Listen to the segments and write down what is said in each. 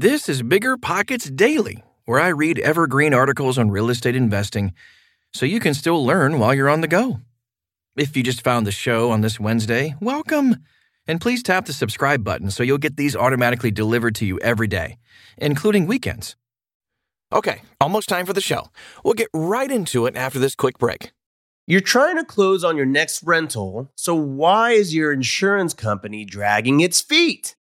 This is Bigger Pockets Daily, where I read evergreen articles on real estate investing so you can still learn while you're on the go. If you just found the show on this Wednesday, welcome. And please tap the subscribe button so you'll get these automatically delivered to you every day, including weekends. Okay, almost time for the show. We'll get right into it after this quick break. You're trying to close on your next rental, so why is your insurance company dragging its feet?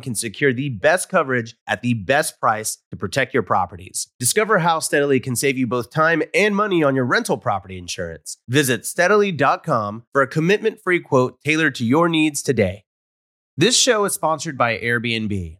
can secure the best coverage at the best price to protect your properties. Discover how Steadily can save you both time and money on your rental property insurance. Visit steadily.com for a commitment free quote tailored to your needs today. This show is sponsored by Airbnb.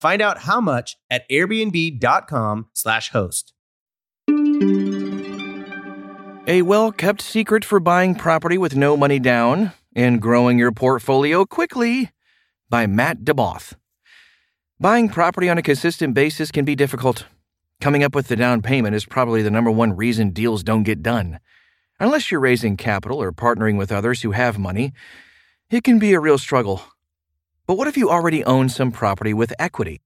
Find out how much at airbnb.com/slash host. A well kept secret for buying property with no money down and growing your portfolio quickly by Matt DeBoth. Buying property on a consistent basis can be difficult. Coming up with the down payment is probably the number one reason deals don't get done. Unless you're raising capital or partnering with others who have money, it can be a real struggle. But what if you already own some property with equity?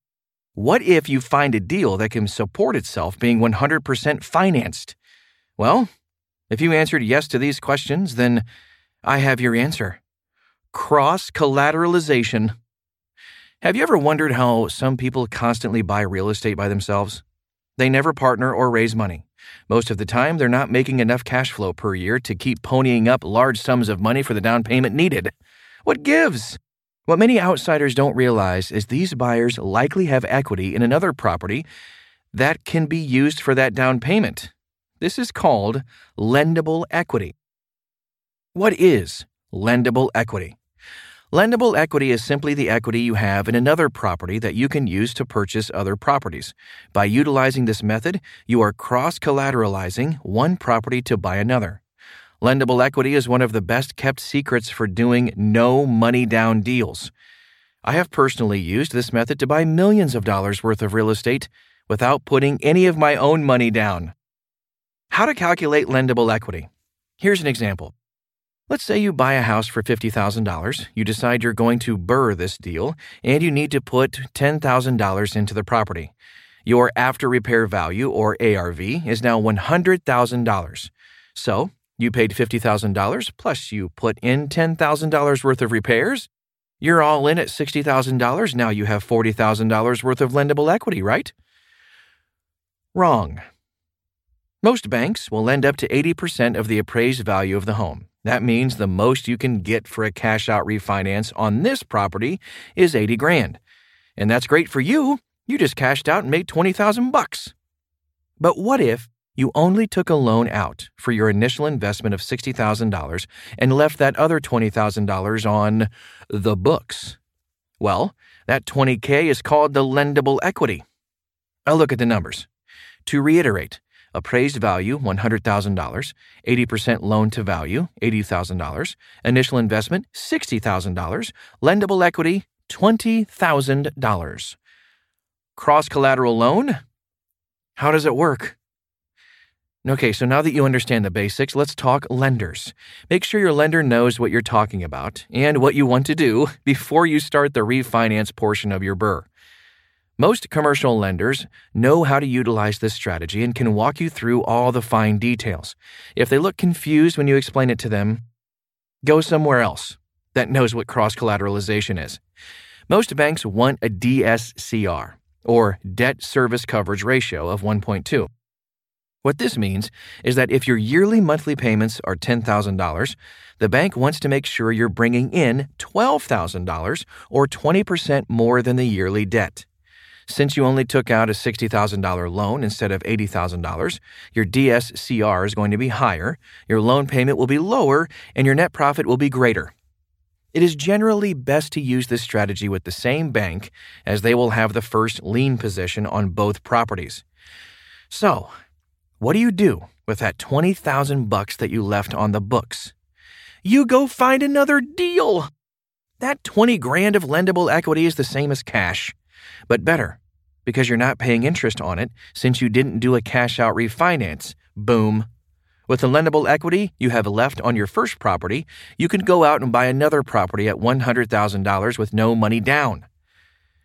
What if you find a deal that can support itself being 100% financed? Well, if you answered yes to these questions, then I have your answer cross collateralization. Have you ever wondered how some people constantly buy real estate by themselves? They never partner or raise money. Most of the time, they're not making enough cash flow per year to keep ponying up large sums of money for the down payment needed. What gives? What many outsiders don't realize is these buyers likely have equity in another property that can be used for that down payment. This is called lendable equity. What is lendable equity? Lendable equity is simply the equity you have in another property that you can use to purchase other properties. By utilizing this method, you are cross collateralizing one property to buy another. Lendable equity is one of the best kept secrets for doing no money down deals. I have personally used this method to buy millions of dollars worth of real estate without putting any of my own money down. How to calculate lendable equity? Here's an example. Let's say you buy a house for $50,000. You decide you're going to BRRRR this deal, and you need to put $10,000 into the property. Your after repair value, or ARV, is now $100,000. So, you paid $50,000 plus you put in $10,000 worth of repairs. You're all in at $60,000. Now you have $40,000 worth of lendable equity, right? Wrong. Most banks will lend up to 80% of the appraised value of the home. That means the most you can get for a cash out refinance on this property is 80 grand. And that's great for you. You just cashed out and made 20,000 bucks. But what if you only took a loan out for your initial investment of $60,000 and left that other $20,000 on the books? Well, that 20K is called the lendable equity. I'll look at the numbers. To reiterate, appraised value $100,000, 80% loan to value $80,000, initial investment $60,000, lendable equity $20,000. Cross collateral loan? How does it work? Okay, so now that you understand the basics, let's talk lenders. Make sure your lender knows what you're talking about and what you want to do before you start the refinance portion of your BRRRR. Most commercial lenders know how to utilize this strategy and can walk you through all the fine details. If they look confused when you explain it to them, go somewhere else that knows what cross collateralization is. Most banks want a DSCR, or debt service coverage ratio, of 1.2. What this means is that if your yearly monthly payments are $10,000, the bank wants to make sure you're bringing in $12,000 or 20% more than the yearly debt. Since you only took out a $60,000 loan instead of $80,000, your DSCR is going to be higher, your loan payment will be lower, and your net profit will be greater. It is generally best to use this strategy with the same bank as they will have the first lien position on both properties. So, what do you do with that 20,000 bucks that you left on the books? You go find another deal. That 20 grand of lendable equity is the same as cash, but better because you're not paying interest on it since you didn't do a cash out refinance. Boom. With the lendable equity you have left on your first property, you can go out and buy another property at $100,000 with no money down.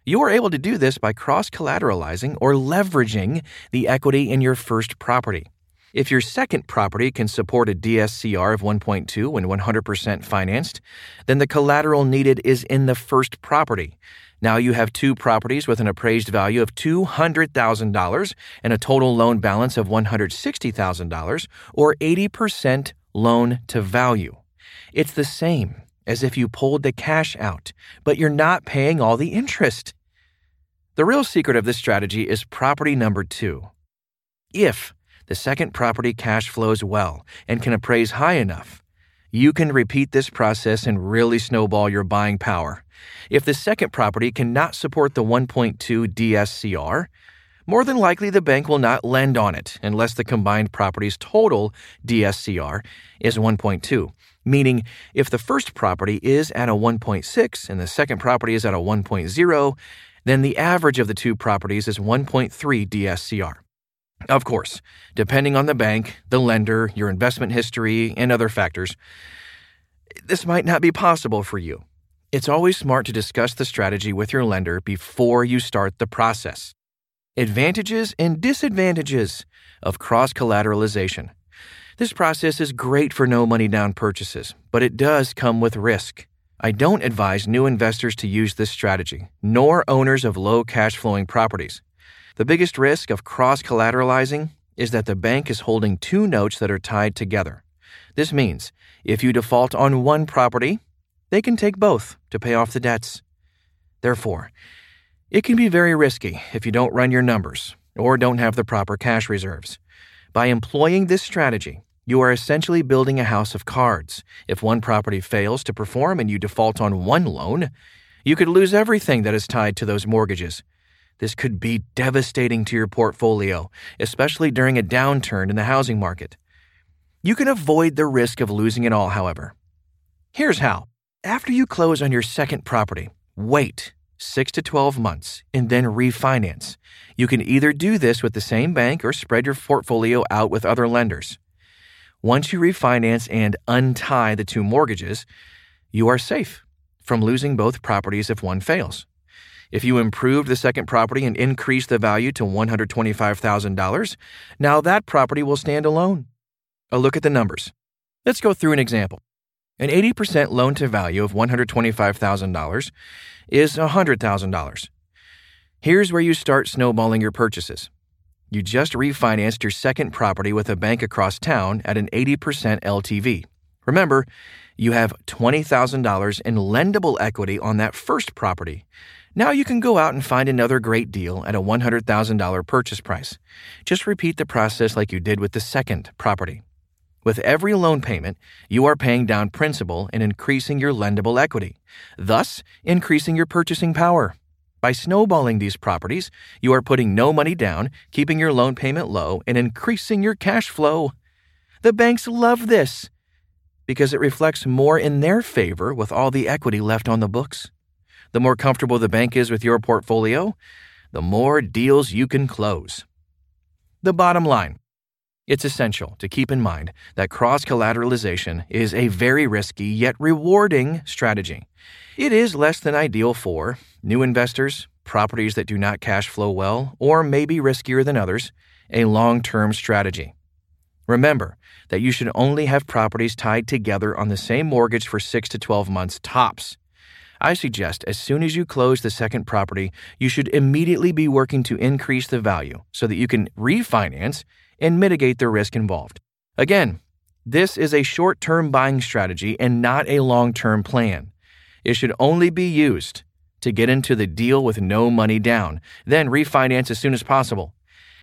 You are able to do this by cross collateralizing or leveraging the equity in your first property. If your second property can support a DSCR of 1.2 when 100% financed, then the collateral needed is in the first property. Now you have two properties with an appraised value of $200,000 and a total loan balance of $160,000 or 80% loan to value. It's the same as if you pulled the cash out, but you're not paying all the interest. The real secret of this strategy is property number two. If the second property cash flows well and can appraise high enough, you can repeat this process and really snowball your buying power. If the second property cannot support the 1.2 DSCR, more than likely the bank will not lend on it unless the combined property's total DSCR is 1.2. Meaning, if the first property is at a 1.6 and the second property is at a 1.0, then the average of the two properties is 1.3 DSCR. Of course, depending on the bank, the lender, your investment history, and other factors, this might not be possible for you. It's always smart to discuss the strategy with your lender before you start the process. Advantages and disadvantages of cross collateralization. This process is great for no money down purchases, but it does come with risk. I don't advise new investors to use this strategy, nor owners of low cash flowing properties. The biggest risk of cross collateralizing is that the bank is holding two notes that are tied together. This means if you default on one property, they can take both to pay off the debts. Therefore, it can be very risky if you don't run your numbers or don't have the proper cash reserves. By employing this strategy, you are essentially building a house of cards. If one property fails to perform and you default on one loan, you could lose everything that is tied to those mortgages. This could be devastating to your portfolio, especially during a downturn in the housing market. You can avoid the risk of losing it all, however. Here's how. After you close on your second property, wait 6 to 12 months and then refinance. You can either do this with the same bank or spread your portfolio out with other lenders. Once you refinance and untie the two mortgages, you are safe from losing both properties if one fails. If you improved the second property and increased the value to $125,000, now that property will stand alone. A look at the numbers. Let's go through an example. An 80% loan to value of $125,000 is $100,000. Here's where you start snowballing your purchases. You just refinanced your second property with a bank across town at an 80% LTV. Remember, you have $20,000 in lendable equity on that first property. Now you can go out and find another great deal at a $100,000 purchase price. Just repeat the process like you did with the second property. With every loan payment, you are paying down principal and increasing your lendable equity, thus increasing your purchasing power. By snowballing these properties, you are putting no money down, keeping your loan payment low, and increasing your cash flow. The banks love this because it reflects more in their favor with all the equity left on the books. The more comfortable the bank is with your portfolio, the more deals you can close. The bottom line it's essential to keep in mind that cross collateralization is a very risky yet rewarding strategy. It is less than ideal for new investors, properties that do not cash flow well, or may be riskier than others, a long term strategy. Remember that you should only have properties tied together on the same mortgage for 6 to 12 months tops. I suggest as soon as you close the second property, you should immediately be working to increase the value so that you can refinance and mitigate the risk involved. Again, this is a short term buying strategy and not a long term plan. It should only be used to get into the deal with no money down, then refinance as soon as possible.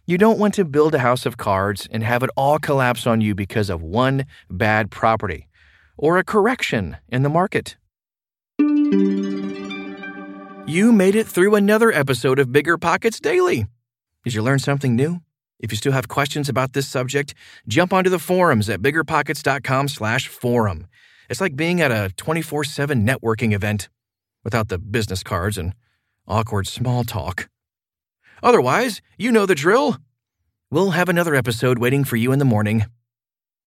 You don't want to build a house of cards and have it all collapse on you because of one bad property or a correction in the market. You made it through another episode of Bigger Pockets Daily. Did you learn something new? If you still have questions about this subject, jump onto the forums at biggerpockets.com/forum. It's like being at a 24/7 networking event without the business cards and awkward small talk. Otherwise, you know the drill. We'll have another episode waiting for you in the morning.